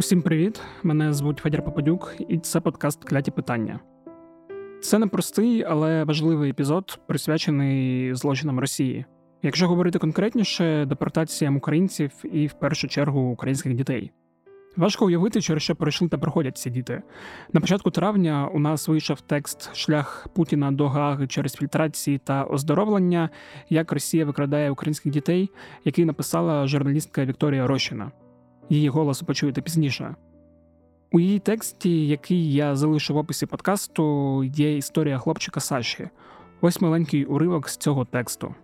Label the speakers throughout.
Speaker 1: Усім привіт! Мене звуть Федір Попадюк, і це подкаст Кляті питання. Це непростий, але важливий епізод, присвячений злочинам Росії. Якщо говорити конкретніше, депортаціям українців і в першу чергу українських дітей. Важко уявити, через що пройшли та проходять ці діти. На початку травня у нас вийшов текст Шлях Путіна до Гаги через фільтрації та оздоровлення, як Росія викрадає українських дітей, який написала журналістка Вікторія Рощина. Її голос почуєте пізніше. У її тексті, який я залишу в описі подкасту, є історія хлопчика Саші. Ось маленький уривок з цього тексту.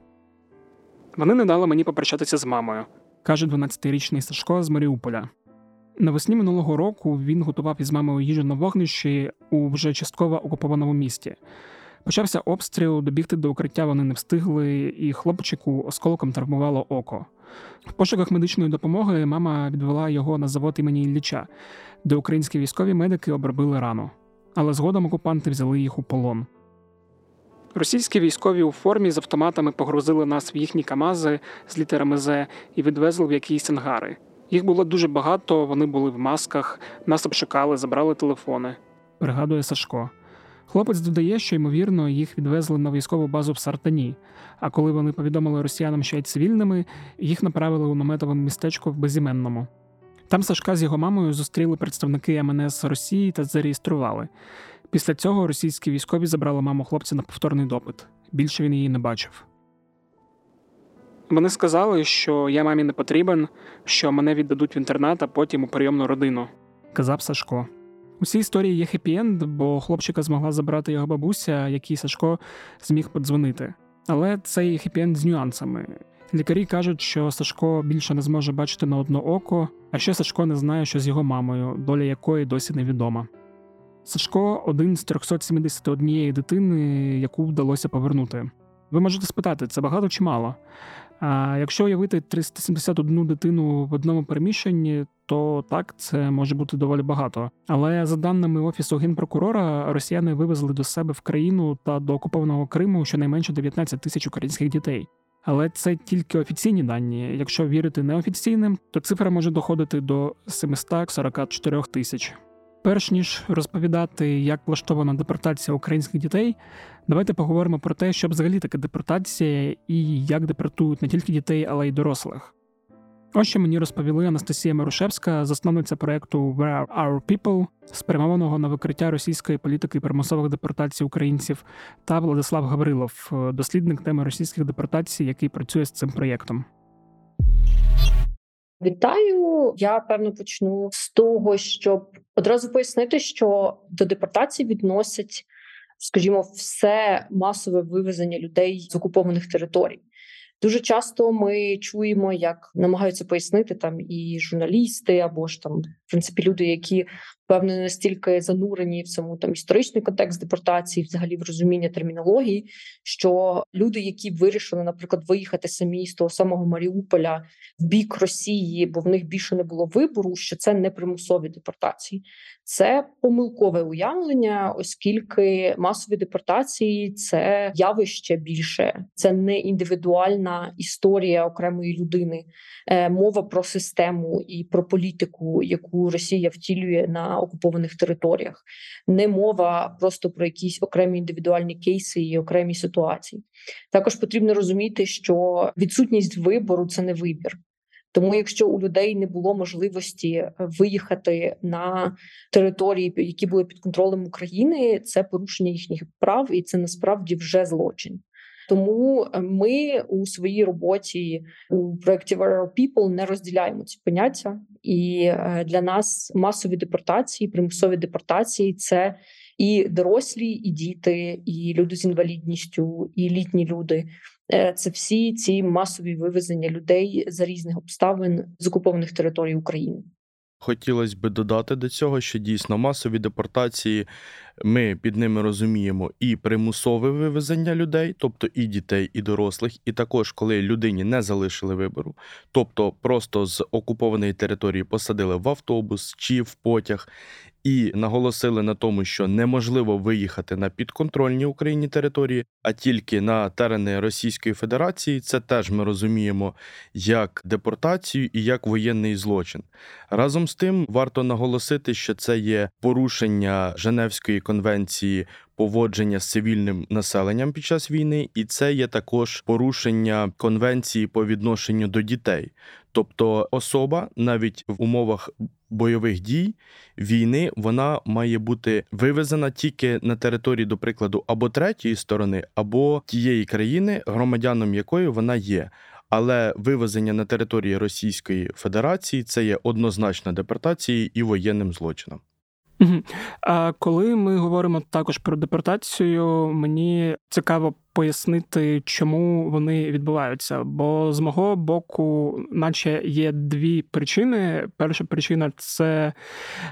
Speaker 1: Вони не дали мені попрощатися з мамою, каже 12-річний Сашко з Маріуполя. Навесні минулого року він готував із мамою їжу на вогнищі у вже частково окупованому місті. Почався обстріл, добігти до укриття вони не встигли, і хлопчику осколком травмувало око. В пошуках медичної допомоги мама відвела його на завод імені Ілліча, де українські військові медики обробили рану. Але згодом окупанти взяли їх у полон. Російські військові у формі з автоматами погрузили нас в їхні камази з літерами З і відвезли в якісь ангари. Їх було дуже багато, вони були в масках, нас обшукали, забрали телефони. Пригадує Сашко. Хлопець додає, що ймовірно їх відвезли на військову базу в Сартані. А коли вони повідомили росіянам, що є цивільними, їх направили у наметове містечко в безіменному. Там Сашка з його мамою зустріли представники МНС Росії та зареєстрували. Після цього російські військові забрали маму хлопця на повторний допит. Більше він її не бачив. Вони сказали, що я мамі не потрібен, що мене віддадуть в інтернат, а потім у прийомну родину, казав Сашко. У цій історії є хеппі-енд, бо хлопчика змогла забрати його бабуся, який Сашко зміг подзвонити. Але цей хеппі-енд з нюансами. Лікарі кажуть, що Сашко більше не зможе бачити на одно око, а ще Сашко не знає, що з його мамою, доля якої досі невідома. Сашко один з 371 дитини, яку вдалося повернути. Ви можете спитати, це багато чи мало? А якщо уявити 371 дитину в одному переміщенні, то так це може бути доволі багато. Але за даними офісу генпрокурора, росіяни вивезли до себе в країну та до окупованого Криму щонайменше 19 тисяч українських дітей. Але це тільки офіційні дані. Якщо вірити неофіційним, то цифра може доходити до 744 тисяч. Перш ніж розповідати, як влаштована депортація українських дітей, давайте поговоримо про те, що взагалі таке депортація і як депортують не тільки дітей, але й дорослих. Ось що мені розповіли Анастасія Марушевська, засновниця проєкту Where Our People, спрямованого на викриття російської політики примусових депортацій українців, та Владислав Гаврилов, дослідник теми російських депортацій, який працює з цим проєктом.
Speaker 2: Вітаю. Я певно почну з того, щоб одразу пояснити, що до депортації відносять, скажімо, все масове вивезення людей з окупованих територій. Дуже часто ми чуємо, як намагаються пояснити там і журналісти, або ж там в принципі люди, які певно настільки занурені в саму там історичний контекст депортації, взагалі в розуміння термінології, що люди, які вирішили, наприклад, виїхати самі з того самого Маріуполя в бік Росії, бо в них більше не було вибору, що це не примусові депортації, це помилкове уявлення, оскільки масові депортації це явище більше, це не індивідуальна історія окремої людини, е, мова про систему і про політику, яку Росія втілює на окупованих територіях, не мова просто про якісь окремі індивідуальні кейси і окремі ситуації. Також потрібно розуміти, що відсутність вибору це не вибір. Тому, якщо у людей не було можливості е, виїхати на території, які були під контролем України, це порушення їхніх прав, і це насправді вже злочин. Тому е, ми у своїй роботі у проєкті Our People не розділяємо ці поняття, і е, для нас масові депортації, примусові депортації це і дорослі, і діти, і люди з інвалідністю, і літні люди. Е, це всі ці масові вивезення людей за різних обставин з окупованих територій України.
Speaker 3: Хотілося б додати до цього, що дійсно масові депортації ми під ними розуміємо і примусове вивезення людей, тобто і дітей, і дорослих, і також коли людині не залишили вибору, тобто просто з окупованої території посадили в автобус чи в потяг і наголосили на тому, що неможливо виїхати на підконтрольні Україні території, а тільки на терени Російської Федерації. Це теж ми розуміємо як депортацію і як воєнний злочин. Разом з тим варто наголосити, що це є порушення Женевської конвенції поводження з цивільним населенням під час війни, і це є також порушення конвенції по відношенню до дітей. Тобто особа навіть в умовах бойових дій війни вона має бути вивезена тільки на території, до прикладу, або третьої сторони, або тієї країни, громадяном якої вона є. Але вивезення на території Російської Федерації це є однозначно депортацією і воєнним злочином.
Speaker 1: А коли ми говоримо також про депортацію, мені цікаво пояснити, чому вони відбуваються. Бо з мого боку, наче є дві причини. Перша причина це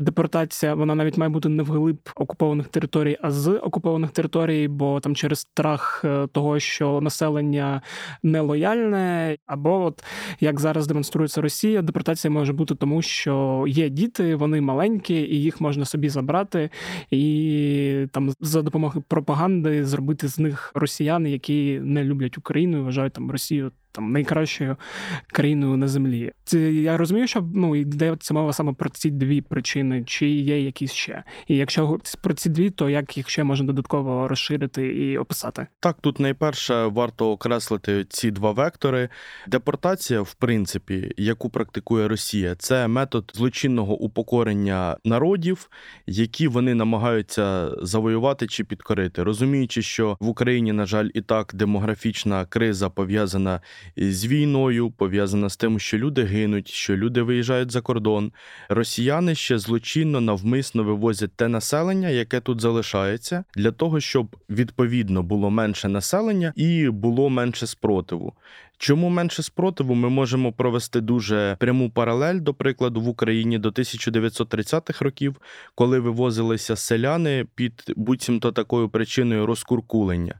Speaker 1: депортація. Вона навіть має бути не вглиб окупованих територій, а з окупованих територій, бо там через страх е, того, що населення нелояльне, або от як зараз демонструється Росія, депортація може бути тому, що є діти, вони маленькі, і їх можна собі забрати, і там за допомогою пропаганди зробити з них росіян росіяни, які не люблять Україну і вважають там Росію там найкращою країною на землі. Це я розумію, що ну йде це мова саме про ці дві причини, чи є якісь ще. І якщо про ці дві, то як їх ще можна додатково розширити і описати?
Speaker 3: Так, тут найперше варто окреслити ці два вектори. Депортація, в принципі, яку практикує Росія, це метод злочинного упокорення народів, які вони намагаються завоювати чи підкорити, розуміючи, що в Україні, на жаль, і так демографічна криза пов'язана з війною, пов'язана з тим, що люди гинуть, що люди виїжджають за кордон. Росіяни ще злочинно навмисно вивозять те населення, яке тут залишається, для того, щоб відповідно було менше населення і було менше спротиву. Чому менше спротиву? Ми можемо провести дуже пряму паралель, до прикладу, в Україні до 1930-х років, коли вивозилися селяни під буцімто такою причиною розкуркулення.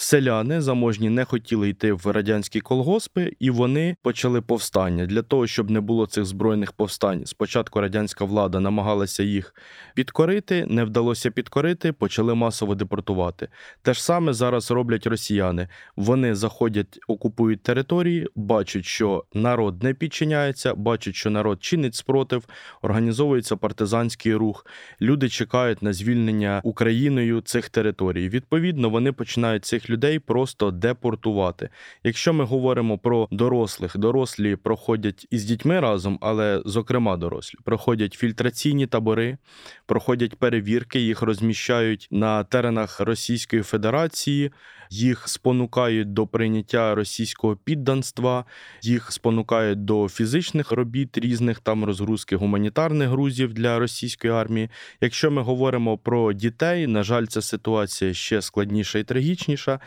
Speaker 3: Селяни заможні не хотіли йти в радянські колгоспи, і вони почали повстання для того, щоб не було цих збройних повстань. Спочатку радянська влада намагалася їх підкорити, не вдалося підкорити, почали масово депортувати. Те ж саме зараз роблять росіяни. Вони заходять, окупують території, бачать, що народ не підчиняється, бачать, що народ чинить спротив, організовується партизанський рух. Люди чекають на звільнення Україною цих територій. Відповідно, вони починають цих людей просто депортувати. Якщо ми говоримо про дорослих, дорослі проходять із дітьми разом, але, зокрема, дорослі проходять фільтраційні табори, проходять перевірки, їх розміщають на теренах Російської Федерації. Їх спонукають до прийняття російського підданства, їх спонукають до фізичних робіт, різних там розгрузки гуманітарних грузів для російської армії. Якщо ми говоримо про дітей, на жаль, ця ситуація ще складніша і трагічніша.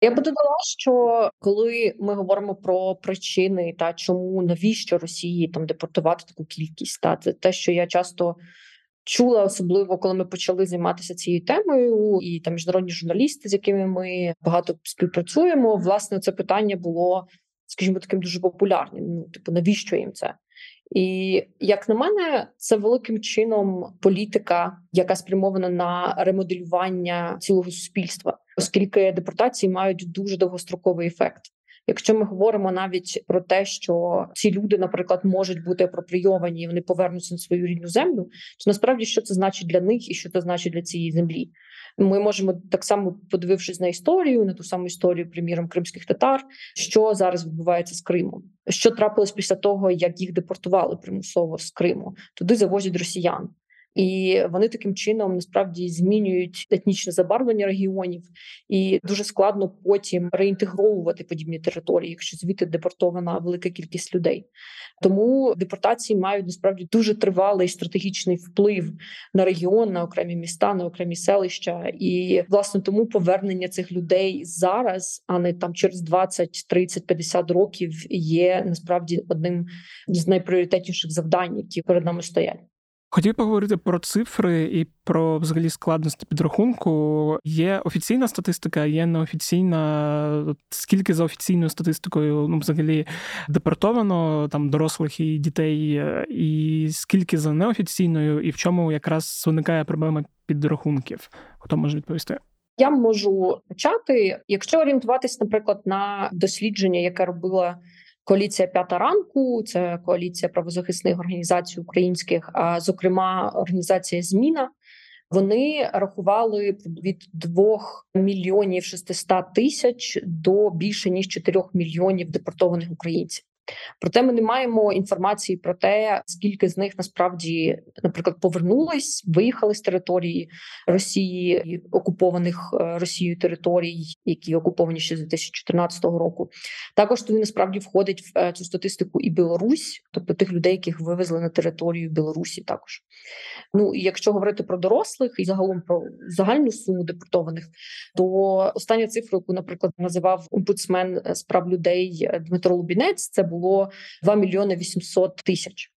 Speaker 2: Я би додала, що коли ми говоримо про причини та чому навіщо Росії там депортувати таку кількість, та це те, що я часто чула, особливо коли ми почали займатися цією темою, і там міжнародні журналісти, з якими ми багато співпрацюємо, власне, це питання було, скажімо, таким дуже популярним. Ну, типу, навіщо їм це? І як на мене, це великим чином політика, яка спрямована на ремоделювання цілого суспільства, оскільки депортації мають дуже довгостроковий ефект. Якщо ми говоримо навіть про те, що ці люди, наприклад, можуть бути апропрійовані, і вони повернуться на свою рідну землю, то насправді що це значить для них і що це значить для цієї землі? Ми можемо так само подивившись на історію, на ту саму історію, приміром кримських татар, що зараз відбувається з Кримом, що трапилось після того, як їх депортували примусово з Криму, туди завозять росіян і вони таким чином насправді змінюють етнічне забарвлення регіонів, і дуже складно потім реінтегровувати подібні території, якщо звідти депортована велика кількість людей. Тому депортації мають насправді дуже тривалий стратегічний вплив на регіон, на окремі міста, на окремі селища, і власне тому повернення цих людей зараз, а не там через 20, 30, 50 років, є насправді одним з найпріоритетніших завдань, які перед нами стоять.
Speaker 1: Хотів поговорити про цифри і про взагалі складності підрахунку. Є офіційна статистика, є неофіційна. Скільки за офіційною статистикою ну, взагалі депортовано там дорослих і дітей, і скільки за неофіційною, і в чому якраз виникає проблема підрахунків? Хто може відповісти?
Speaker 2: Я можу почати, якщо орієнтуватись, наприклад, на дослідження, яке робила коаліція п'ята ранку, це коаліція правозахисних організацій українських, а зокрема організація Зміна. Вони рахували від 2 мільйонів 600 тисяч до більше ніж 4 мільйонів депортованих українців. Проте ми не маємо інформації про те, скільки з них насправді, наприклад, повернулись, виїхали з території Росії окупованих е, Росією територій, які окуповані ще з 2014 року. Також туди насправді входить в е, цю статистику і Білорусь, тобто тих людей, яких вивезли на територію Білорусі. Також ну і якщо говорити про дорослих і загалом про загальну суму депортованих, то остання цифра, яку, наприклад, називав омбудсмен з прав людей Дмитро Лубінець, це було 2 мільйони 800 тисяч.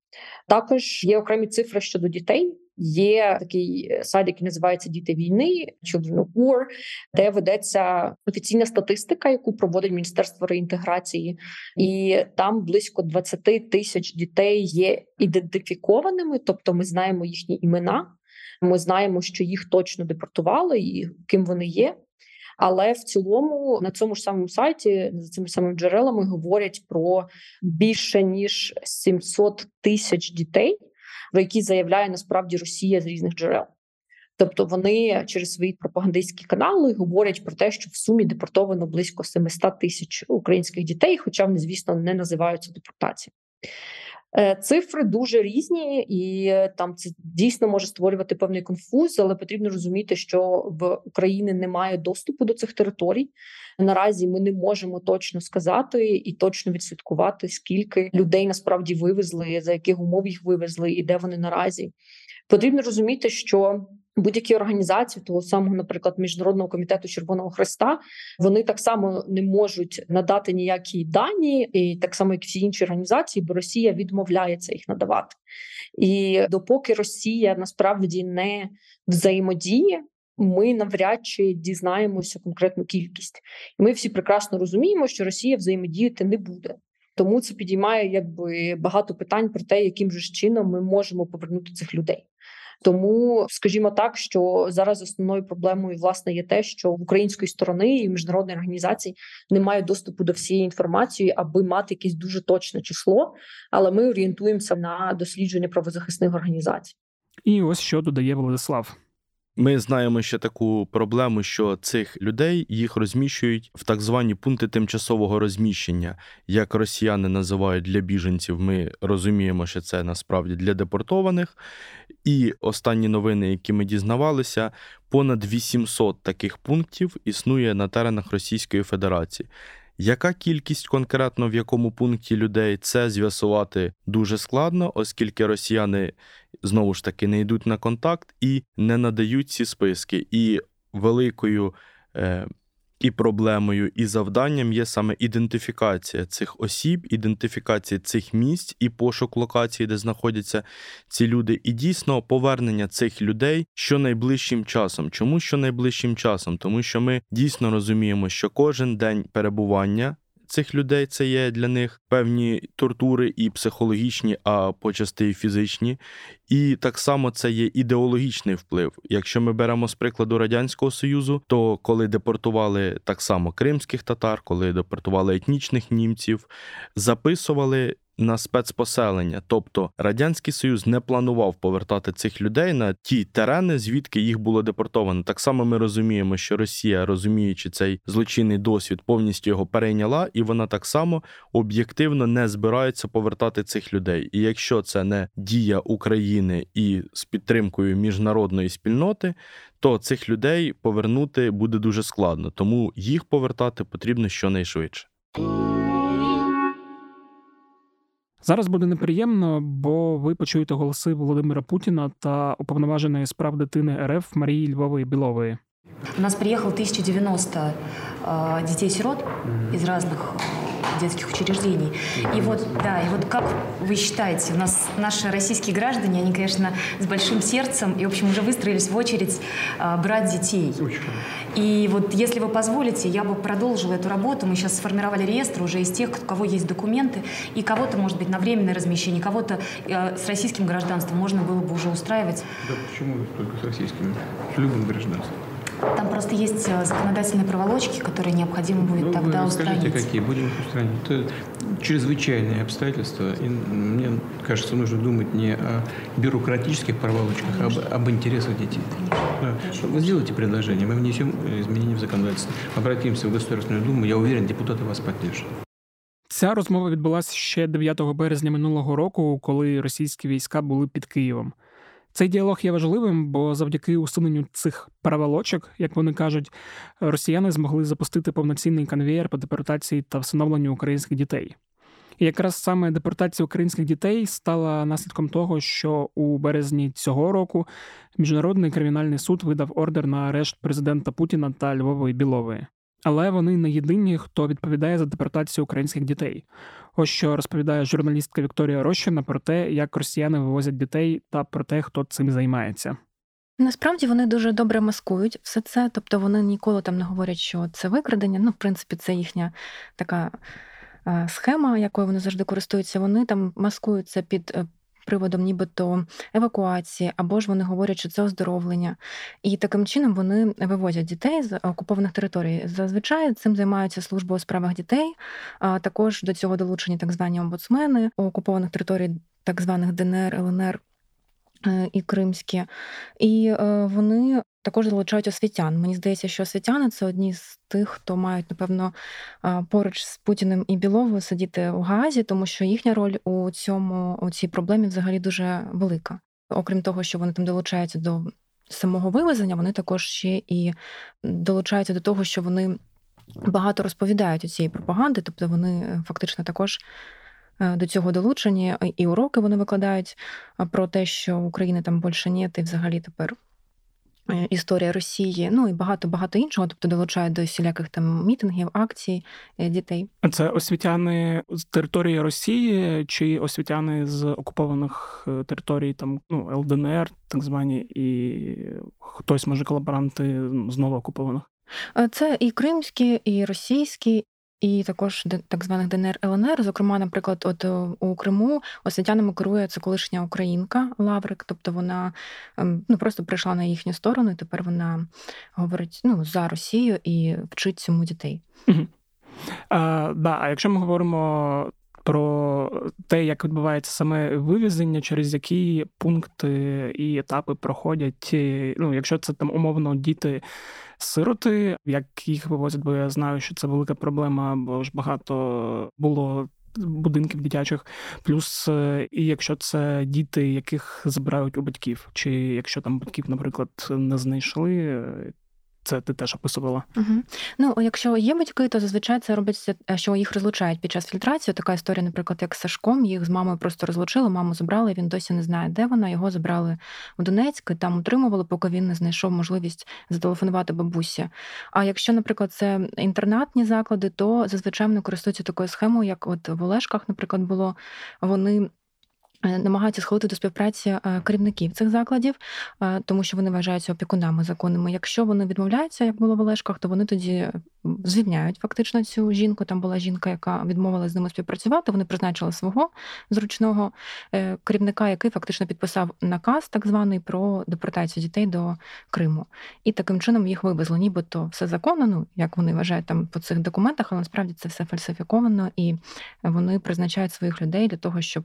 Speaker 2: Також є окремі цифри щодо дітей. Є такий сайт, який називається Діти війни Children of War, де ведеться офіційна статистика, яку проводить Міністерство реінтеграції, і там близько 20 тисяч дітей є ідентифікованими, тобто ми знаємо їхні імена. Ми знаємо, що їх точно депортували і ким вони є. Але в цілому на цьому ж самому сайті за цими самими джерелами говорять про більше ніж 700 тисяч дітей, про які заявляє насправді Росія з різних джерел. Тобто вони через свої пропагандистські канали говорять про те, що в сумі депортовано близько 700 тисяч українських дітей, хоча вони, звісно, не називаються депортацією. Е, цифри дуже різні, і е, там це дійсно може створювати певний конфуз, але потрібно розуміти, що в Україні немає доступу до цих територій. Наразі ми не можемо точно сказати і точно відслідкувати, скільки людей насправді вивезли, за яких умов їх вивезли, і де вони наразі. Потрібно розуміти, що Будь-які організації того самого, наприклад, міжнародного комітету Червоного Хреста, вони так само не можуть надати ніякі дані, і так само, як всі інші організації, бо Росія відмовляється їх надавати. І допоки Росія насправді не взаємодіє. Ми навряд чи дізнаємося конкретну кількість, і ми всі прекрасно розуміємо, що Росія взаємодіяти не буде. Тому це підіймає якби багато питань про те, яким же чином ми можемо повернути цих людей. Тому, скажімо так, що зараз основною проблемою власне є те, що в української сторони і міжнародної організації немає доступу до всієї інформації, аби мати якесь дуже точне число. Але ми орієнтуємося на дослідження правозахисних організацій.
Speaker 1: І ось що додає Владислав.
Speaker 3: Ми знаємо ще таку проблему, що цих людей їх розміщують в так звані пункти тимчасового розміщення, як росіяни називають для біженців. Ми розуміємо, що це насправді для депортованих. І останні новини, які ми дізнавалися, понад 800 таких пунктів існує на теренах Російської Федерації. Яка кількість конкретно в якому пункті людей це з'ясувати дуже складно, оскільки росіяни знову ж таки не йдуть на контакт і не надають ці списки. І великою е, і проблемою, і завданням є саме ідентифікація цих осіб, ідентифікація цих місць і пошук локації, де знаходяться ці люди, і дійсно повернення цих людей що найближчим часом. Чому що найближчим часом? Тому що ми дійсно розуміємо, що кожен день перебування цих людей це є для них певні тортури і психологічні, а почасти і фізичні. І так само це є ідеологічний вплив. Якщо ми беремо з прикладу радянського союзу, то коли депортували так само кримських татар, коли депортували етнічних німців, записували на спецпоселення. Тобто Радянський Союз не планував повертати цих людей на ті терени, звідки їх було депортовано. Так само ми розуміємо, що Росія, розуміючи цей злочинний досвід, повністю його перейняла, і вона так само об'єктивно не збирається повертати цих людей. І якщо це не дія України і з підтримкою міжнародної спільноти, то цих людей повернути буде дуже складно, тому їх повертати потрібно щонайшвидше.
Speaker 1: Зараз буде неприємно, бо ви почуєте голоси Володимира Путіна та уповноваженої справ дитини РФ Марії Львової Білової.
Speaker 4: У нас приехало 1090 э, детей-сирот из разных детских учреждений. И вот, да, и вот как вы считаете, у нас наши российские граждане, они, конечно, с большим сердцем и, в общем, уже выстроились в очередь э, брать детей. И вот, если вы позволите, я бы продолжила эту работу. Мы сейчас сформировали реестр уже из тех, у кого есть документы, и кого-то, может быть, на временное размещение, кого-то э, с российским гражданством можно было бы уже устраивать.
Speaker 5: Да почему только с российским? С любым гражданством.
Speaker 4: Там просто есть э, законодательные проволочки, которые необходимо будет ну, тогда
Speaker 5: вы
Speaker 4: устранить.
Speaker 5: Скажите, какие? Будем их устранить. Это чрезвычайные обстоятельства. И мне кажется, нужно думать не о бюрократических проволочках, а об, об интересах детей. Да. Вы сделайте предложение, мы внесем изменения в законодательство. Обратимся в Государственную Думу. Я уверен, депутаты вас поддержат.
Speaker 1: Ця розмова відбулася ще 9 березня минулого року, коли російські війська були під Києвом. Цей діалог є важливим, бо завдяки усуненню цих праволочок, як вони кажуть, росіяни змогли запустити повноцінний конвеєр по депортації та встановленню українських дітей. І якраз саме депортація українських дітей стала наслідком того, що у березні цього року міжнародний кримінальний суд видав ордер на арешт президента Путіна та Львової Білової. Але вони не єдині, хто відповідає за депортацію українських дітей. Ось що розповідає журналістка Вікторія Рощина про те, як росіяни вивозять дітей, та про те, хто цим займається.
Speaker 6: Насправді вони дуже добре маскують все це, тобто вони ніколи там не говорять, що це викрадення. Ну, в принципі, це їхня така схема, якою вони завжди користуються. Вони там маскуються під е, приводом, нібито евакуації, або ж вони говорять, що це оздоровлення. І таким чином вони вивозять дітей з окупованих територій. Зазвичай цим займаються служби у справах дітей. А також до цього долучені так звані омбудсмени окупованих територій, так званих ДНР, ЛНР. Е, і кримські, і е, вони також залучають освітян. Мені здається, що освітяни це одні з тих, хто мають, напевно, поруч з Путіним і Біловою сидіти у Гаазі, тому що їхня роль у цьому у цій проблемі взагалі дуже велика. Окрім того, що вони там долучаються до самого вивезення, вони також ще і долучаються до того, що вони багато розповідають у цієї пропаганди, тобто вони е, фактично також. Е, до цього долучені і уроки вони викладають про те, що України там більше нет, і взагалі тепер історія Росії, ну і багато багато іншого, тобто долучають до всіляких там мітингів, акцій е, дітей.
Speaker 1: Це освітяни з території Росії чи освітяни з окупованих е, територій, там ну ЛДНР, так звані, і хтось може колаборанти знову окупованих?
Speaker 6: Це і кримські, і російські, і також так званих ДНР ЛНР. Зокрема, наприклад, от е, у Криму освітянами керує це колишня українка Лаврик, тобто вона ем, ну просто прийшла на їхню сторону, і тепер вона говорить ну за Росію і вчить цьому дітей.
Speaker 1: А, да, А якщо ми говоримо про те, як відбувається саме вивезення, через які пункти і етапи проходять. Ну, якщо це там умовно діти. Сироти, як їх вивозять, бо я знаю, що це велика проблема, бо ж багато було будинків дитячих. Плюс, е, і якщо це діти, яких забирають у батьків, чи якщо там батьків, наприклад, не знайшли, це ти теж описувала.
Speaker 6: Угу. Ну, якщо є батьки, то зазвичай це робиться, е, що їх розлучають під час фільтрації. Така історія, наприклад, як з Сашком, їх з мамою просто розлучили, маму забрали. Він досі не знає, де вона. Його забрали в Донецьк, і там утримували, поки він не знайшов можливість зателефонувати бабусі. А якщо, наприклад, це інтернатні заклади, то зазвичай вони користуються такою схемою, як от в Олешках, наприклад, було вони. Е, намагаються схилити до співпраці е, керівників цих закладів, е, тому що вони вважаються опікунами законними. Якщо вони відмовляються, як було в Олешках, то вони тоді звільняють фактично цю жінку. Там була жінка, яка відмовилася з ними співпрацювати. Вони призначили свого зручного керівника, який фактично підписав наказ, так званий про депортацію дітей до Криму. І таким чином їх вивезли, нібито все законно. Ну як вони вважають там по цих документах, але насправді це все фальсифіковано, і вони призначають своїх людей для того, щоб.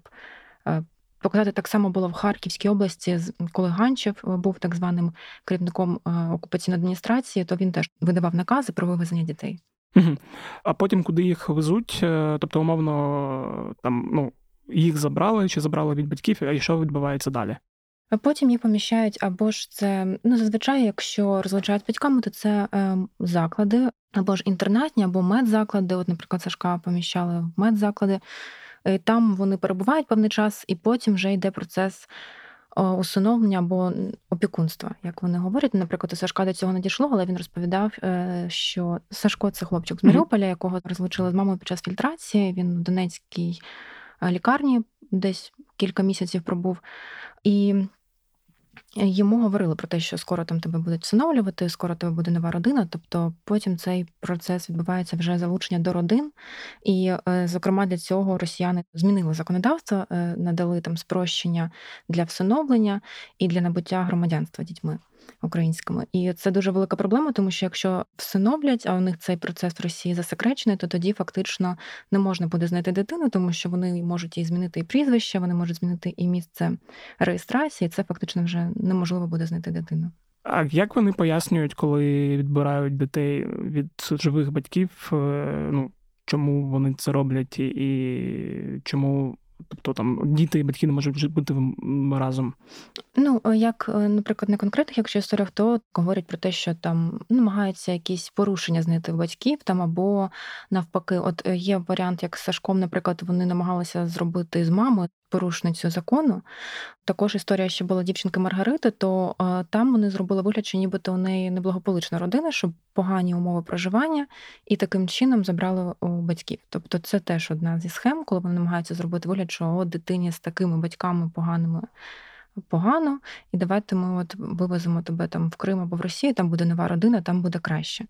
Speaker 6: Е, показати так само було в Харківській області, коли Ганчев е, був так званим керівником е, окупаційної адміністрації, то він теж видавав накази про вивезення дітей.
Speaker 1: Угу. А потім куди їх везуть? Тобто, умовно, там ну їх забрали чи забрали від батьків, а що відбувається далі?
Speaker 6: А потім їх поміщають або ж це ну зазвичай, якщо розлучають батьками, то це е, заклади, або ж інтернатні, або медзаклади. От, наприклад, Сашка поміщали в медзаклади. Е, там вони перебувають певний час, і потім вже йде процес усиновлення або опікунства, як вони говорять. Наприклад, у Сашка до цього не дійшло, але він розповідав, е, що Сашко це хлопчик з Маріуполя, якого розлучили з мамою під час фільтрації. Він в Донецькій лікарні десь кілька місяців пробув. І Йому говорили про те, що скоро там тебе будуть встановлювати, скоро тебе буде нова родина. Тобто потім цей процес відбувається вже залучення до родин, і, е, зокрема, для цього росіяни змінили законодавство, е, надали там спрощення для всиновлення і для набуття громадянства дітьми українськими. І це дуже велика проблема, тому що якщо всиновлять, а у них цей процес в Росії засекречений, то тоді фактично не можна буде знайти дитину, тому що вони можуть і змінити і прізвище, вони можуть змінити і місце реєстрації. Це фактично вже неможливо буде знайти дитину.
Speaker 1: А як вони пояснюють, коли відбирають дітей від живих батьків? Е, ну чому вони це роблять, і чому Тобто там діти і батьки не можуть бути разом.
Speaker 6: Ну, як, е, наприклад, на конкретних, якщо історіях, то говорять про те, що там намагаються якісь порушення знайти в батьків там або навпаки, от е, є варіант, як з Сашком, наприклад, вони намагалися зробити з мамою порушницю закону. Також історія ще була дівчинки Маргарити, то е, там вони зробили вигляд, що нібито у неї неблагополучна родина, щоб погані умови проживання, і таким чином забрали у батьків. Тобто це теж одна зі схем, коли вони намагаються зробити вигляд, що о, дитині з такими батьками поганими. Погано, і давайте ми от вивеземо тебе там в Крим або в Росію, там буде нова родина, там буде краще.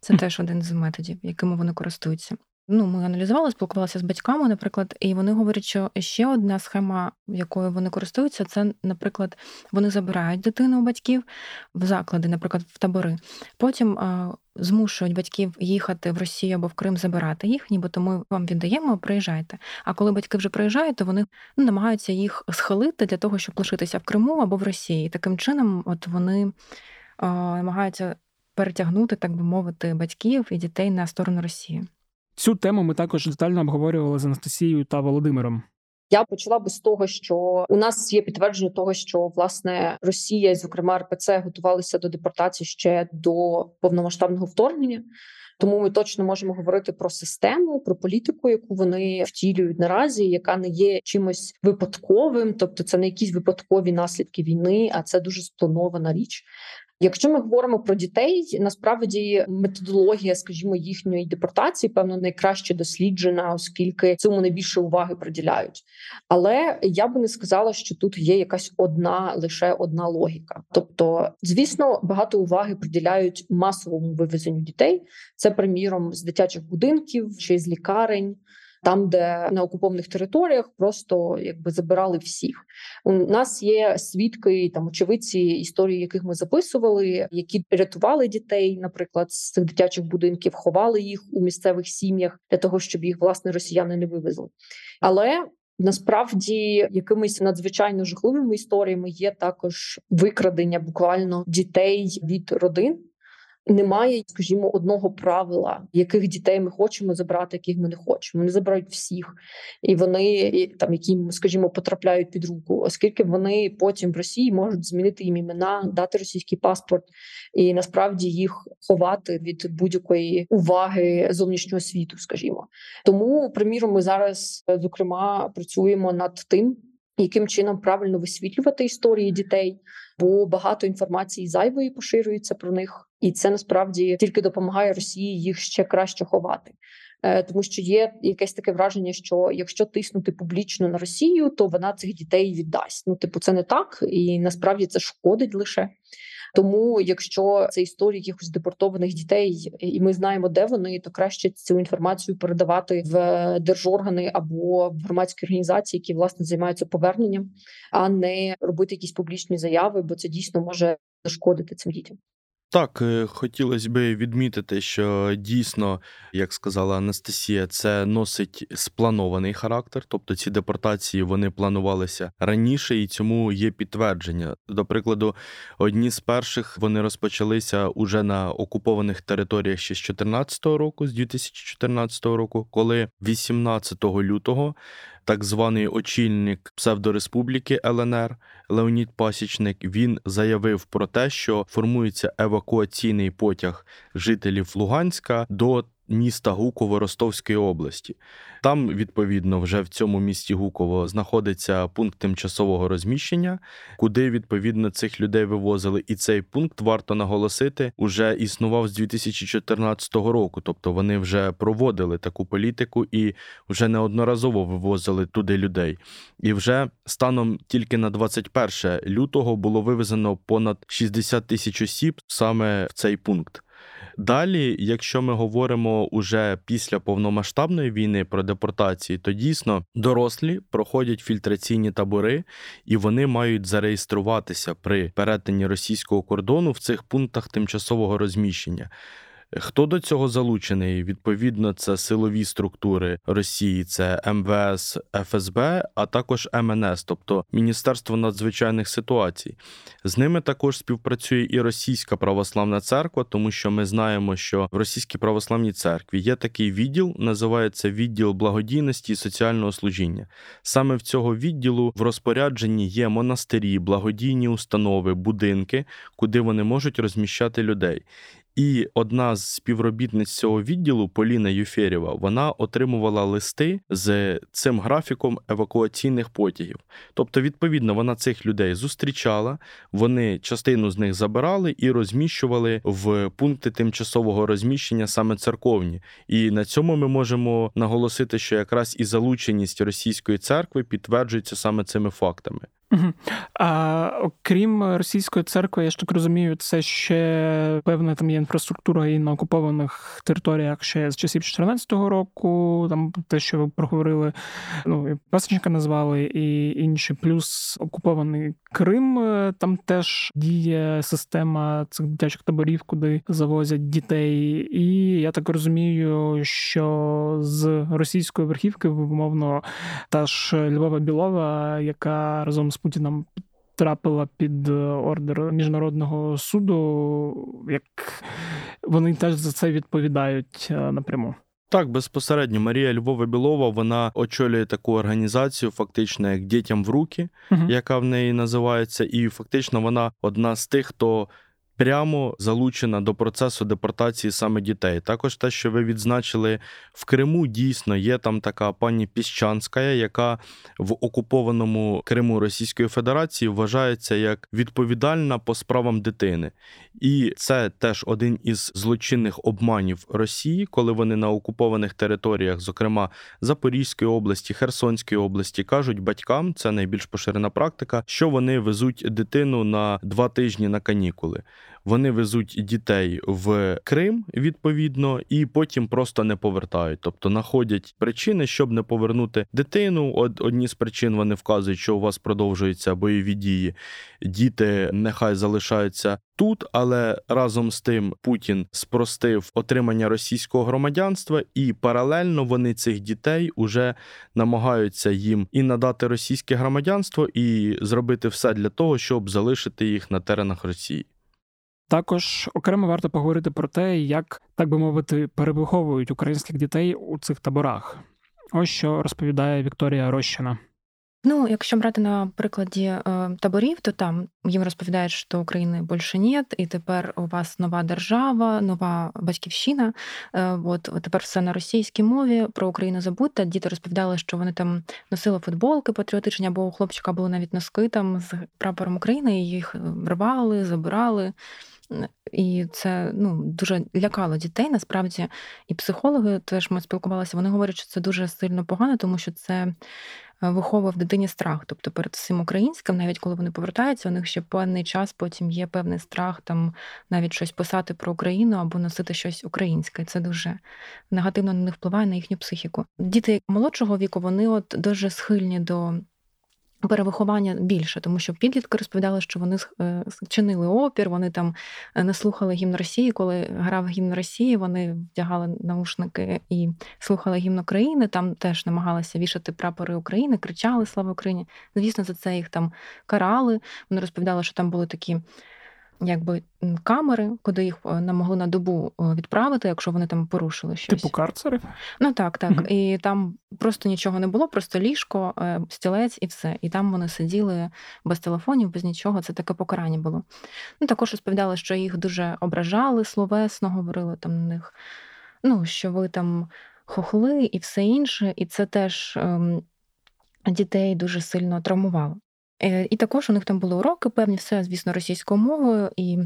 Speaker 6: Це теж один з методів, якими вони користуються. Ну, ми аналізували, спілкувалися з батьками, наприклад, і вони говорять, що ще одна схема, якою вони користуються, це, наприклад, вони забирають дитину у батьків в заклади, наприклад, в табори. Потім а, змушують батьків їхати в Росію або в Крим забирати їх, нібито ми вам віддаємо, приїжджайте. А коли батьки вже приїжджають, то вони ну, намагаються їх схилити для того, щоб лишитися в Криму або в Росії. Таким чином, от вони а, намагаються перетягнути, так би мовити, батьків і дітей на сторону Росії.
Speaker 1: Цю тему ми також детально обговорювали з Анастасією та Володимиром.
Speaker 2: Я почала би з того, що у нас є підтвердження того, що власне Росія, зокрема РПЦ, готувалися до депортації ще до повномасштабного вторгнення. Тому ми точно можемо говорити про систему, про політику, яку вони втілюють наразі, яка не є чимось випадковим, тобто це не якісь випадкові наслідки війни, а це дуже спланована річ. Якщо ми говоримо про дітей, насправді методологія, скажімо, їхньої депортації, певно, найкраще досліджена, оскільки цьому найбільше уваги приділяють. Але я би не сказала, що тут є якась одна лише одна логіка. Тобто, звісно, багато уваги приділяють масовому вивезенню дітей. Це приміром з дитячих будинків чи з лікарень там, де на окупованих територіях просто якби забирали всіх. У нас є свідки там очевидці історії, яких ми записували, які рятували дітей, наприклад, з цих дитячих будинків, ховали їх у місцевих сім'ях для того, щоб їх власне росіяни не вивезли. Але Насправді, якимись надзвичайно жахливими історіями є також викрадення буквально дітей від родин, немає, скажімо, одного правила, яких дітей ми хочемо забрати, яких ми не хочемо. Вони забирають всіх, і вони там, які скажімо, потрапляють під руку, оскільки вони потім в Росії можуть змінити їм імена, дати російський паспорт і насправді їх ховати від будь-якої уваги зовнішнього світу, скажімо. Тому, приміром, ми зараз зокрема працюємо над тим, яким чином правильно висвітлювати історії дітей, бо багато інформації зайвої поширюється про них і це насправді тільки допомагає Росії їх ще краще ховати. Е, тому що є якесь таке враження, що якщо тиснути публічно на Росію, то вона цих дітей віддасть. Ну, типу, це не так, і насправді це шкодить лише. Тому, якщо це історії якихось депортованих дітей, і ми знаємо, де вони, то краще цю інформацію передавати в держоргани або в громадські організації, які власне займаються поверненням, а не робити якісь публічні заяви, бо це дійсно може зашкодити цим дітям.
Speaker 3: Так, е, хотілося б відмітити, що дійсно, як сказала Анастасія, це носить спланований характер, тобто ці депортації вони планувалися раніше, і цьому є підтвердження. До прикладу, одні з перших вони розпочалися уже на окупованих територіях ще з 2014 року, з 2014 року, коли 18 лютого так званий очільник псевдореспубліки ЛНР Леонід Пасічник він заявив про те, що формується евакуаційний потяг жителів Луганська до міста Гуково Ростовської області. Там, відповідно, вже в цьому місті Гуково знаходиться пункт тимчасового розміщення, куди відповідно цих людей вивозили. І цей пункт варто наголосити уже існував з 2014 року. Тобто вони вже проводили таку політику і вже неодноразово вивозили туди людей. І вже станом тільки на 21 лютого було вивезено понад 60 тисяч осіб саме в цей пункт. Далі, якщо ми говоримо уже після повномасштабної війни про депортації, то дійсно дорослі проходять фільтраційні табори і вони мають зареєструватися при перетині російського кордону в цих пунктах тимчасового розміщення. Хто до цього залучений? Відповідно, це силові структури Росії, це МВС, ФСБ, а також МНС, тобто Міністерство надзвичайних ситуацій. З ними також співпрацює і Російська православна церква, тому що ми знаємо, що в Російській православній церкві є такий відділ, називається відділ благодійності і соціального служіння. Саме в цього відділу в розпорядженні є монастирі, благодійні установи, будинки, куди вони можуть розміщати людей. І одна з співробітниць цього відділу, Поліна Юфєрєва, вона отримувала листи з цим графіком евакуаційних потягів. Тобто, відповідно, вона цих людей зустрічала, вони частину з них забирали і розміщували в пункти тимчасового розміщення саме церковні. І на цьому ми можемо наголосити, що якраз і залученість російської церкви підтверджується саме цими фактами.
Speaker 1: А окрім російської церкви, я ж так розумію, це ще певна там є інфраструктура і на окупованих територіях ще з часів 2014 року. Там те, що ви проговорили, ну і пасічника назвали, і інші, плюс окупований Крим. Там теж діє система цих дитячих таборів, куди завозять дітей. І я так розумію, що з російської верхівки умовно та ж Львова Білова, яка разом з Путіном трапила під е, ордер міжнародного суду, як вони теж за це відповідають е, напряму.
Speaker 3: Так, безпосередньо Марія Львова Білова вона очолює таку організацію, фактично як дітям в руки, uh яка в неї називається, і фактично вона одна з тих, хто прямо залучена до процесу депортації саме дітей. Також те, що ви відзначили в Криму, дійсно є там така пані Піщанська, яка в окупованому Криму Російської Федерації вважається як відповідальна по справам дитини. І це теж один із злочинних обманів Росії, коли вони на окупованих територіях, зокрема Запорізької області, Херсонської області, кажуть батькам, це найбільш поширена практика, що вони везуть дитину на два тижні на канікули. Вони везуть дітей в Крим відповідно, і потім просто не повертають. Тобто знаходять причини, щоб не повернути дитину. Одні з причин вони вказують, що у вас продовжуються бойові дії. Діти нехай залишаються тут, але разом з тим Путін спростив отримання російського громадянства, і паралельно вони цих дітей уже намагаються їм і надати російське громадянство, і зробити все для того, щоб залишити їх на теренах Росії.
Speaker 1: Також окремо варто поговорити про те, як так би мовити перевиховують українських дітей у цих таборах. Ось що розповідає Вікторія Рощина.
Speaker 6: Ну, якщо брати на прикладі е, таборів, то там їм розповідають, що України більше нет, і тепер у вас нова держава, нова батьківщина. Е, от тепер все на російській мові про Україну забудьте. Діти розповідали, що вони там носили футболки патріотичні, або у хлопчика були навіть носки там з прапором України, і їх рвали, забирали. І це ну дуже лякало дітей. Насправді, і психологи теж ми спілкувалися. Вони говорять, що це дуже сильно погано, тому що це е, виховує в дитині страх. Тобто перед всім українським, навіть коли вони повертаються, у них ще певний час потім є певний страх там навіть щось писати про Україну або носити щось українське. Це дуже негативно на них впливає на їхню психіку. Діти молодшого віку вони от дуже схильні до Перевиховання більше, тому що підлітки розповідали, що вони е, чинили опір, вони там е, не слухали гімн Росії. Коли грав гімн Росії, вони вдягали наушники і слухали гімн України. Там теж намагалися вішати прапори України, кричали Слава Україні. Звісно, за це їх там карали. Вони розповідали, що там були такі якби камери, куди їх не могли на добу е, відправити, якщо вони там порушили щось.
Speaker 1: Типу карцери?
Speaker 6: Ну так, так. Mm-hmm. І там просто нічого не було, просто ліжко, е, стілець і все. І там вони сиділи без телефонів, без нічого. Це таке покарання було. Ну також розповідали, що їх дуже ображали словесно, говорили там на них. ну, що ви там хохли і все інше, і це теж ем, дітей дуже сильно травмувало. Е, і також у них там були уроки, певні, все, звісно, російською мовою. і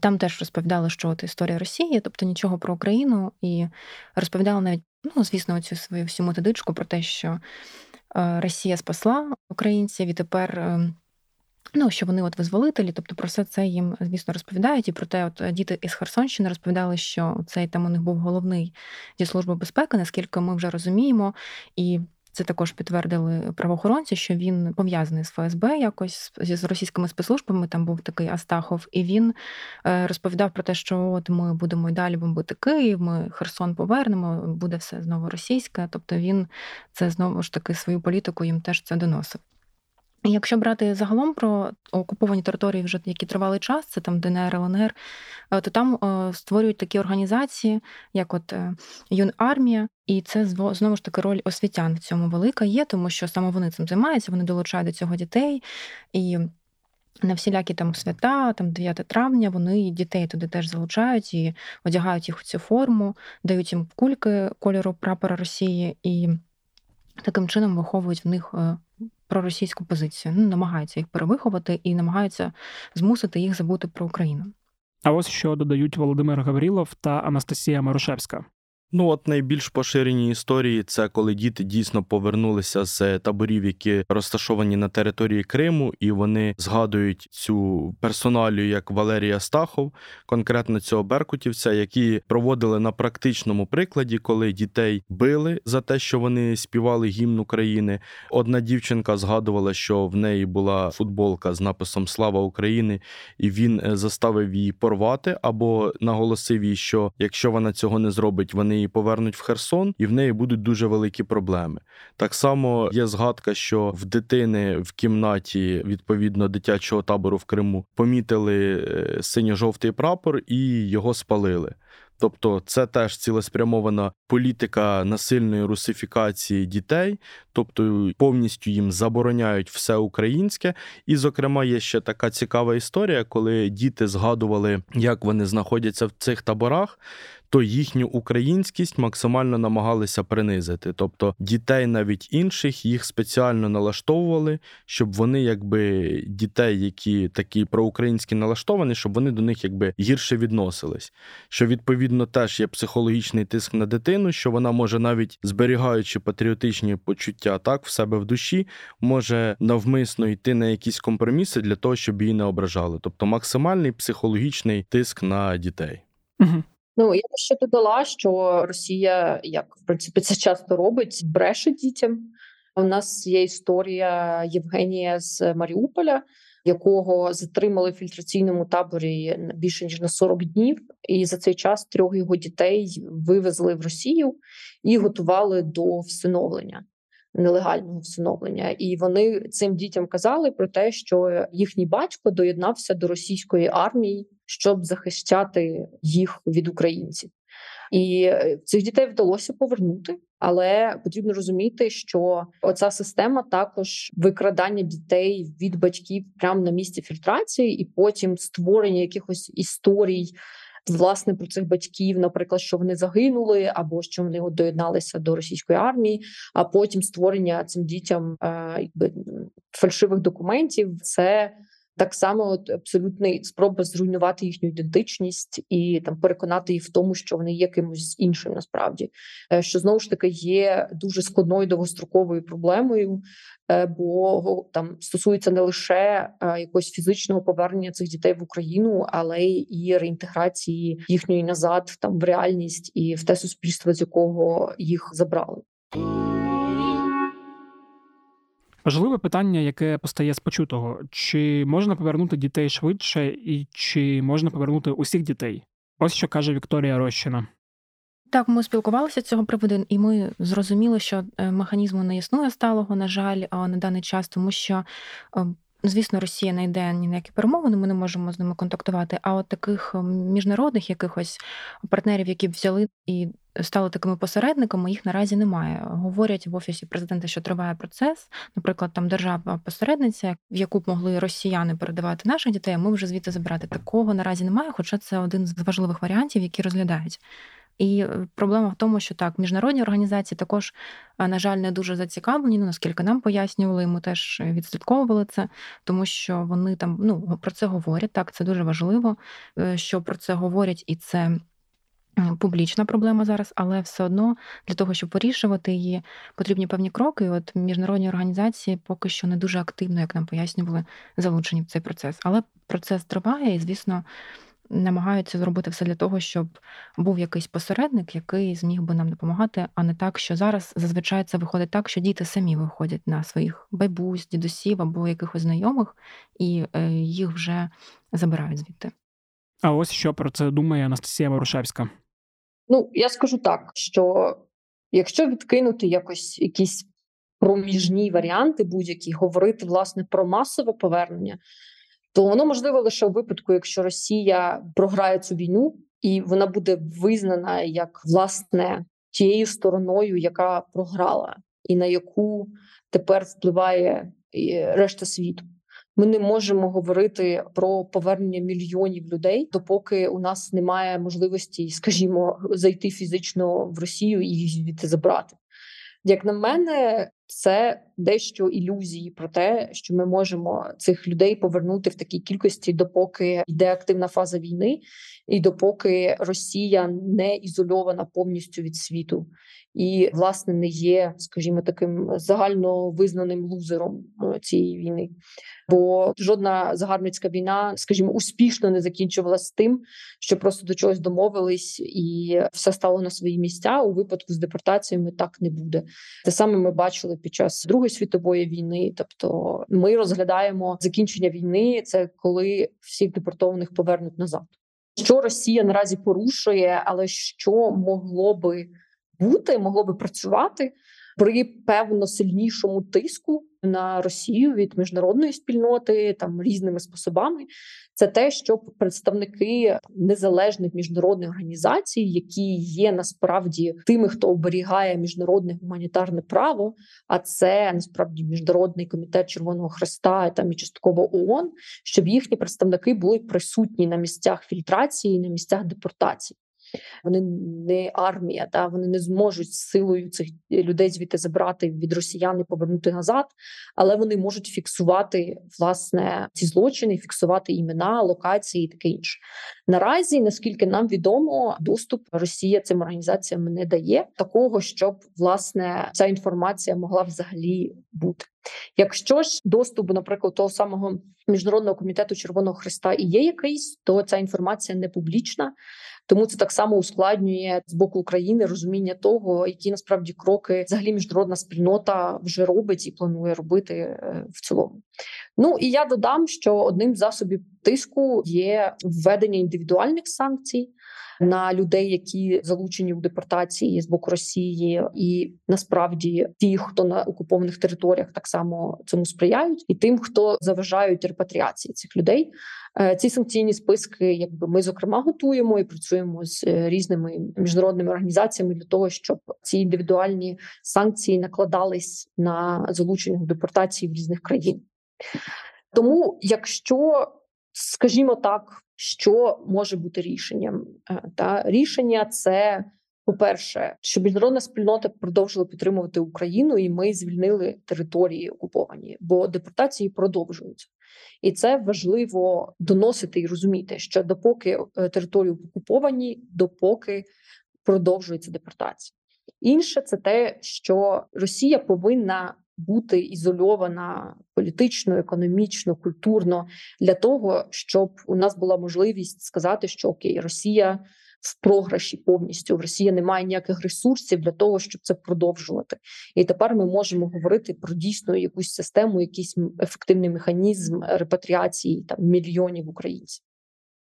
Speaker 6: там теж розповідали, що от історія Росії, тобто нічого про Україну, і розповідали навіть, ну, звісно, цю свою всю методичку про те, що е, Росія спасла українців, і тепер. Е, ну, що вони от визволителі, тобто про все це їм, звісно, розповідають. І про те, от діти із Херсонщини розповідали, що цей там у них був головний зі служби безпеки, наскільки ми вже розуміємо, і це також підтвердили правоохоронці, що він пов'язаний з ФСБ якось з російськими спецслужбами. Там був такий Астахов, і він е, розповідав про те, що от ми будемо й далі бомбити Київ, ми Херсон повернемо, буде все знову російське. Тобто він це знову ж таки свою політику їм теж це доносив. Якщо брати загалом про окуповані території, вже які тривалий час, це там ДНР, ЛНР, е, то там е, створюють такі організації, як от е, Юнармія, і це знову ж таки роль освітян в цьому велика є, тому що саме вони цим займаються, вони долучають до цього дітей і. На всілякі там свята, там 9 травня, вони дітей туди теж залучають і одягають їх у цю форму, дають їм кульки кольору прапора Росії і таким чином виховують в них проросійську позицію. Ну, намагаються їх перевиховати і намагаються змусити їх забути про Україну.
Speaker 1: А ось що додають Володимир Гаврілов та Анастасія Марушевська.
Speaker 3: Ну, от найбільш поширені історії це коли діти дійсно повернулися з таборів, які розташовані на території Криму, і вони згадують цю персоналію як Валерія Стахов, конкретно цього беркутівця, які проводили на практичному прикладі, коли дітей били за те, що вони співали гімн України. Одна дівчинка згадувала, що в неї була футболка з написом Слава України, і він е, заставив її порвати або наголосив їй, що якщо вона цього не зробить, вони її повернуть в Херсон, і в неї будуть дуже великі проблеми. Так само є згадка, що в дитини в кімнаті відповідно дитячого табору в Криму помітили е, синьо-жовтий прапор і його спалили. Тобто це теж цілеспрямована політика насильної русифікації дітей, тобто повністю їм забороняють все українське. І, зокрема, є ще така цікава історія, коли діти згадували, як вони знаходяться в цих таборах то їхню українськість максимально намагалися принизити. Тобто дітей навіть інших їх спеціально налаштовували, щоб вони, якби дітей, які такі проукраїнські налаштовані, щоб вони до них якби гірше відносились. Що відповідно теж є психологічний тиск на дитину, що вона може навіть зберігаючи патріотичні почуття так в себе в душі, може навмисно йти на якісь компроміси для того, щоб її не ображали. Тобто максимальний психологічний тиск на дітей.
Speaker 1: Угу.
Speaker 2: Ну я ще додала, що Росія, як в принципі це часто робить, бреше дітям. У нас є історія Євгенія з Маріуполя, якого затримали в фільтраційному таборі більше ніж на 40 днів, і за цей час трьох його дітей вивезли в Росію і готували до всиновлення. Нелегального всиновлення, і вони цим дітям казали про те, що їхній батько доєднався до російської армії щоб захищати їх від українців. І е, цих дітей вдалося повернути, але потрібно розуміти, що оця система також викрадання дітей від батьків прямо на місці фільтрації, і потім створення якихось історій. Власне, про цих батьків, наприклад, що вони загинули, або що вони доєдналися до російської армії, а потім створення цим дітям е, якби фальшивих документів. Це так само от абсолютний спроба зруйнувати їхню ідентичність і там переконати їх в тому, що вони є кимось іншим, насправді е, що знову ж таки є дуже складною довгостроковою проблемою, е, бо там стосується не лише е, якогось фізичного повернення цих дітей в Україну, але і реінтеграції їхньої назад там в реальність і в те суспільство, з якого їх забрали.
Speaker 1: Важливе питання, яке постає з почутого: чи можна повернути дітей швидше, і чи можна повернути усіх дітей? Ось що каже Вікторія Рощина.
Speaker 6: Так, ми спілкувалися з цього приводу, і ми зрозуміли, що е, механізму не існує сталого, на жаль, на даний час, тому що е, Звісно, Росія не йде ні на які перемовини, ми не можемо з ними контактувати. А от таких міжнародних якихось партнерів, які б взяли і стали такими посередниками, їх наразі немає. Говорять в офісі президента, що триває процес. Наприклад, там держава-посередниця, в яку б могли росіяни передавати наших дітей. а Ми вже звідти забирати такого наразі немає, хоча це один з важливих варіантів, які розглядають. І е, проблема в тому, що так, міжнародні організації також, на жаль, не дуже зацікавлені. Ну наскільки нам пояснювали, ми теж відслідковували це, тому що вони там ну про це говорять. Так, це дуже важливо, е, що про це говорять, і це публічна проблема зараз, але все одно для того, щоб вирішувати її, потрібні певні кроки. І От міжнародні організації поки що не дуже активно, як нам пояснювали, залучені в цей процес. Але процес триває, і звісно. Намагаються зробити все для того, щоб був якийсь посередник, який зміг би нам допомагати, а не так, що зараз зазвичай це виходить так, що діти самі виходять на своїх байбусь, дідусів або якихось знайомих, і е, їх вже забирають звідти.
Speaker 1: А ось що про це думає Анастасія Ворушевська.
Speaker 2: Ну, я скажу так, що якщо відкинути якось якісь проміжні варіанти, будь-які говорити власне про масове повернення, то воно можливо лише у випадку, якщо Росія програє цю війну, і вона буде визнана як власне тією стороною, яка програла, і на яку тепер впливає решта світу. Ми не можемо говорити про повернення мільйонів людей, допоки у нас немає можливості, скажімо, зайти фізично в Росію і їх звідти забрати. Як на мене, це дещо ілюзії про те, що ми можемо цих людей повернути в такій кількості, допоки йде активна фаза війни, і допоки Росія не ізольована повністю від світу, і власне не є, скажімо, таким загально визнаним лузером е, цієї війни. Бо жодна загарбницька війна, скажімо, успішно не закінчувалася тим, що просто до чогось домовились, і все стало на свої місця. У випадку з депортаціями так не буде. Те саме ми бачили під час Другої світової війни. Тобто, ми розглядаємо закінчення війни, це коли всіх депортованих повернуть назад. Що Росія наразі порушує, але що могло би бути, могло би працювати при певно сильнішому тиску на Росію від міжнародної спільноти там різними способами. Це те, щоб представники незалежних міжнародних організацій, які є насправді тими, хто оберігає міжнародне гуманітарне право, а це насправді міжнародний комітет Червоного Хреста там і частково ООН, щоб їхні представники були присутні на місцях фільтрації, на місцях депортації. Вони не армія, та вони не зможуть силою цих людей звідти забрати від росіян і повернути назад, але вони можуть фіксувати власне ці злочини, фіксувати імена, локації і таке інше. Наразі, наскільки нам відомо, доступ Росія цим організаціям не дає такого, щоб власне ця інформація могла взагалі бути. Якщо ж доступ, наприклад, того самого міжнародного комітету Червоного Христа і є якийсь, то ця інформація не публічна. Тому це так само ускладнює з боку України розуміння того, які насправді кроки взагалі міжнародна спільнота вже робить і планує робити е, в цілому. Ну і я додам, що одним з засобів тиску є введення індивідуальних санкцій на людей, які залучені у депортації з боку Росії, і насправді ті, хто на окупованих територіях так само цьому сприяють, і тим, хто заважають репатріації цих людей. Е, ці санкційні списки, якби ми зокрема готуємо і працюємо з е, різними міжнародними організаціями для того, щоб ці індивідуальні санкції накладались на залучення в депортації в різних країн. Тому, якщо скажімо так, що може бути рішенням, е, та рішення це. По-перше, щоб міжнародна спільнота продовжила підтримувати Україну, і ми звільнили території окуповані, бо депортації продовжуються, і це важливо доносити і розуміти, що допоки е, території окуповані, допоки продовжується депортація. Інше це те, що Росія повинна бути ізольована політично, економічно, культурно для того, щоб у нас була можливість сказати, що окей, Росія в програші повністю в Росії немає ніяких ресурсів для того, щоб це продовжувати. І тепер ми можемо говорити про дійсно якусь систему, якийсь ефективний механізм репатріації там мільйонів українців.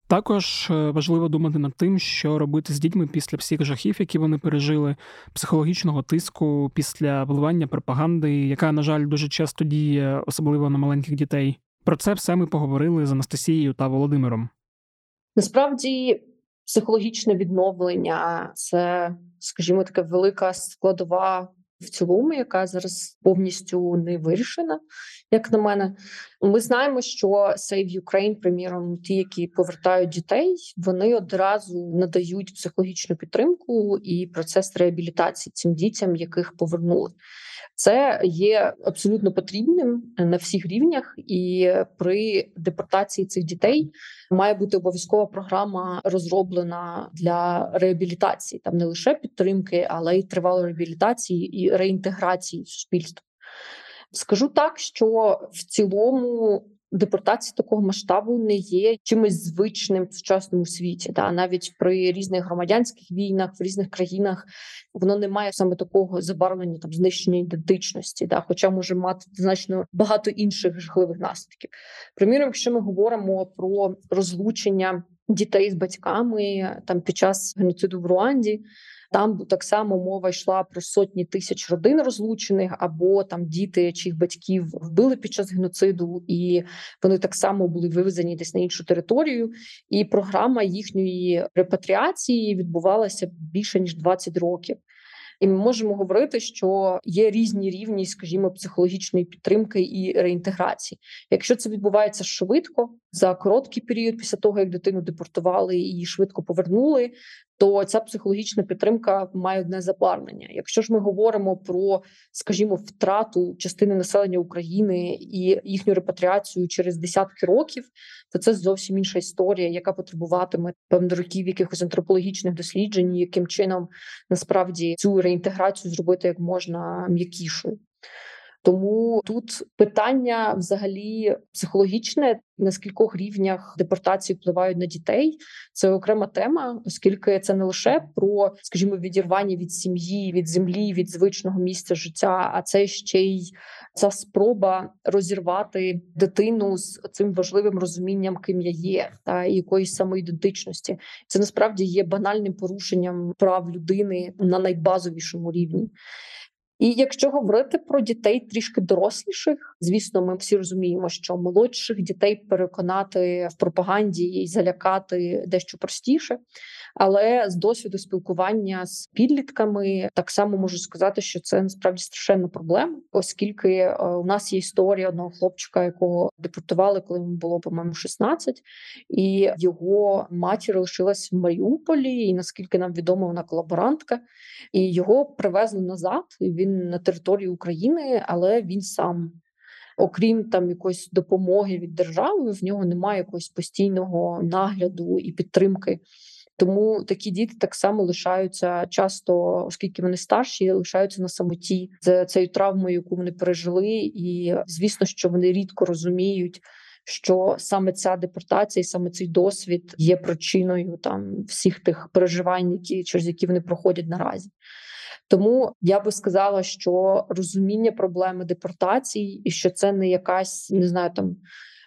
Speaker 1: Також е, важливо думати над тим, що робити з дітьми після всіх жахів, які вони пережили, психологічного тиску після вливання пропаганди, яка, на жаль, дуже часто діє, особливо на маленьких дітей. Про це все ми поговорили з Анастасією та Володимиром.
Speaker 2: Насправді психологічне відновлення це, скажімо, така велика складова в цілому, яка зараз повністю не вирішена, Як на мене, ми знаємо, що Save Ukraine, приміром, ті, які повертають дітей, вони одразу надають психологічну підтримку і процес реабілітації цим дітям, яких повернули. Це є абсолютно потрібним на всіх рівнях, і при депортації цих дітей має бути обов'язкова програма розроблена для реабілітації, там не лише підтримки, але й тривалої реабілітації і реінтеграції в суспільство. Скажу так, що в цілому депортація такого масштабу не є чимось звичним в сучасному світі. Та навіть при різних громадянських війнах в різних країнах воно не має саме такого забарвлення там знищення ідентичності, да, хоча може мати значно багато інших жахливих наслідків. Приміром, якщо ми говоримо про розлучення дітей з батьками там під час геноциду в Руанді. Там так само мова йшла про сотні тисяч родин розлучених, або там діти, чиїх батьків вбили під час геноциду, і вони так само були вивезені десь на іншу територію. І програма їхньої репатріації відбувалася більше ніж 20 років. І ми можемо говорити, що є різні рівні, скажімо, психологічної підтримки і реінтеграції. Якщо це відбувається швидко за короткий період, після того як дитину депортували і швидко повернули, то ця психологічна підтримка має одне забарвлення. Якщо ж ми говоримо про, скажімо, втрату частини населення України і їхню репатріацію через десятки років, то це зовсім інша історія, яка потребуватиме певно років якихось антропологічних досліджень, яким чином насправді цю реінтеграцію зробити як можна м'якішою. Тому тут питання взагалі психологічне, на скількох рівнях депортації впливають на дітей. Це окрема тема, оскільки це не лише про, скажімо, відірвання від сім'ї, від землі, від звичного місця життя, а це ще й ця спроба розірвати дитину з цим важливим розумінням, ким я є, та якоїсь самоідентичності. Це насправді є банальним порушенням прав людини на найбазовішому рівні. І якщо говорити про дітей трішки доросліших, звісно, ми всі розуміємо, що молодших дітей переконати в пропаганді і залякати дещо простіше. Але з досвіду спілкування з підлітками так само можу сказати, що це насправді страшенна проблема, оскільки е, у нас є історія одного хлопчика, якого депортували, коли йому було по-моєму 16, і його матір лишилась в Маріуполі. І наскільки нам відомо, вона колаборантка, і його привезли назад. Він на території України, але він сам. Окрім там якоїсь допомоги від держави, в нього немає якогось постійного нагляду і підтримки тому такі діти так само лишаються часто, оскільки вони старші, лишаються на самоті з цією травмою, яку вони пережили, і звісно, що вони рідко розуміють. Що саме ця депортація, саме цей досвід є причиною там всіх тих переживань, які через які вони проходять наразі. Тому я би сказала, що розуміння проблеми депортації, і що це не якась не знаю там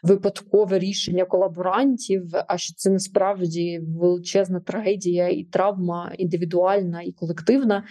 Speaker 2: випадкове рішення колаборантів, а що це насправді величезна трагедія і травма індивідуальна і колективна.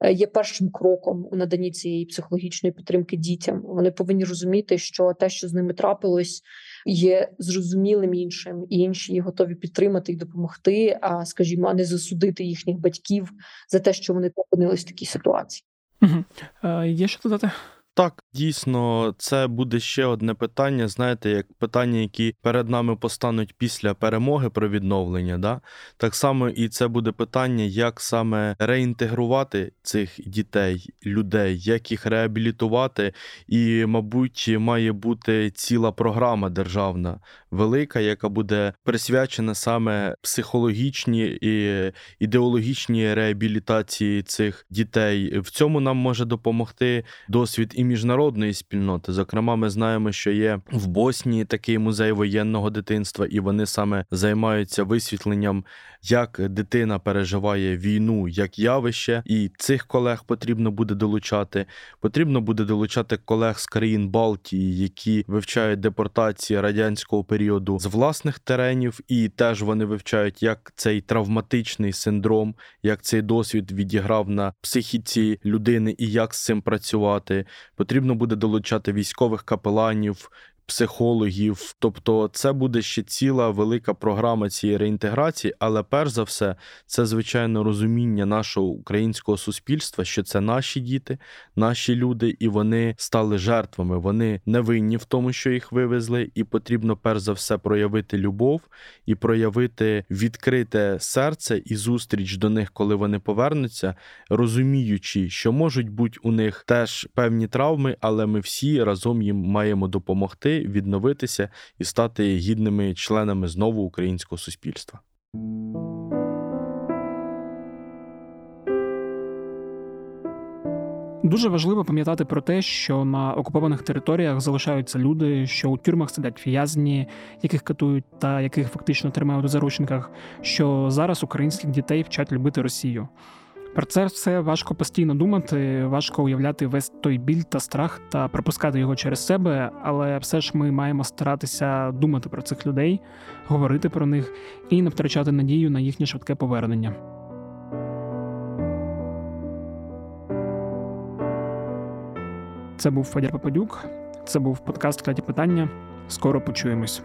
Speaker 2: Е, є першим кроком у наданні цієї психологічної підтримки дітям. Вони повинні розуміти, що те, що з ними трапилось, є зрозумілим іншим, і інші готові підтримати і допомогти. А скажімо, не засудити їхніх батьків за те, що вони опинились в такій ситуації.
Speaker 1: Угу. Е, Є що додати?
Speaker 3: Так, дійсно, це буде ще одне питання. Знаєте, як питання, які перед нами постануть після перемоги про відновлення. Да? Так само і це буде питання, як саме реінтегрувати цих дітей, людей, як їх реабілітувати. І, мабуть, має бути ціла програма державна велика, яка буде присвячена саме психологічній і ідеологічній реабілітації цих дітей. В цьому нам може допомогти досвід міжнародної спільноти. Зокрема, ми знаємо, що є в Боснії такий музей воєнного дитинства, і вони саме займаються висвітленням, як дитина переживає війну як явище, і цих колег потрібно буде долучати. Потрібно буде долучати колег з країн Балтії, які вивчають депортації радянського періоду з власних теренів, і теж вони вивчають, як цей травматичний синдром, як цей досвід відіграв на психіці людини і як з цим працювати. Потрібно буде долучати військових капеланів, психологів. Тобто, це буде ще ціла велика програма цієї реінтеграції, але перш за все, це звичайно розуміння нашого українського суспільства, що це наші діти, наші люди, і вони стали жертвами. Вони не винні в тому, що їх вивезли, і потрібно перш за все проявити любов і проявити відкрите серце і зустріч до них, коли вони повернуться, розуміючи, що можуть бути у них теж певні травми, але ми всі разом їм маємо відновитися і стати гідними членами знову українського суспільства.
Speaker 1: Дуже важливо пам'ятати про те, що на окупованих територіях залишаються люди, що у тюрмах сидять в'язні, яких катують та яких фактично тримають у заручниках, що зараз українських дітей вчать любити Росію. Про це все важко постійно думати, важко уявляти весь той біль та страх та пропускати його через себе, але все ж ми маємо старатися думати про цих людей, говорити про них і не втрачати надію на їхнє швидке повернення. Це був Федір Попадюк. Це був подкаст Кляті питання. Скоро почуємось.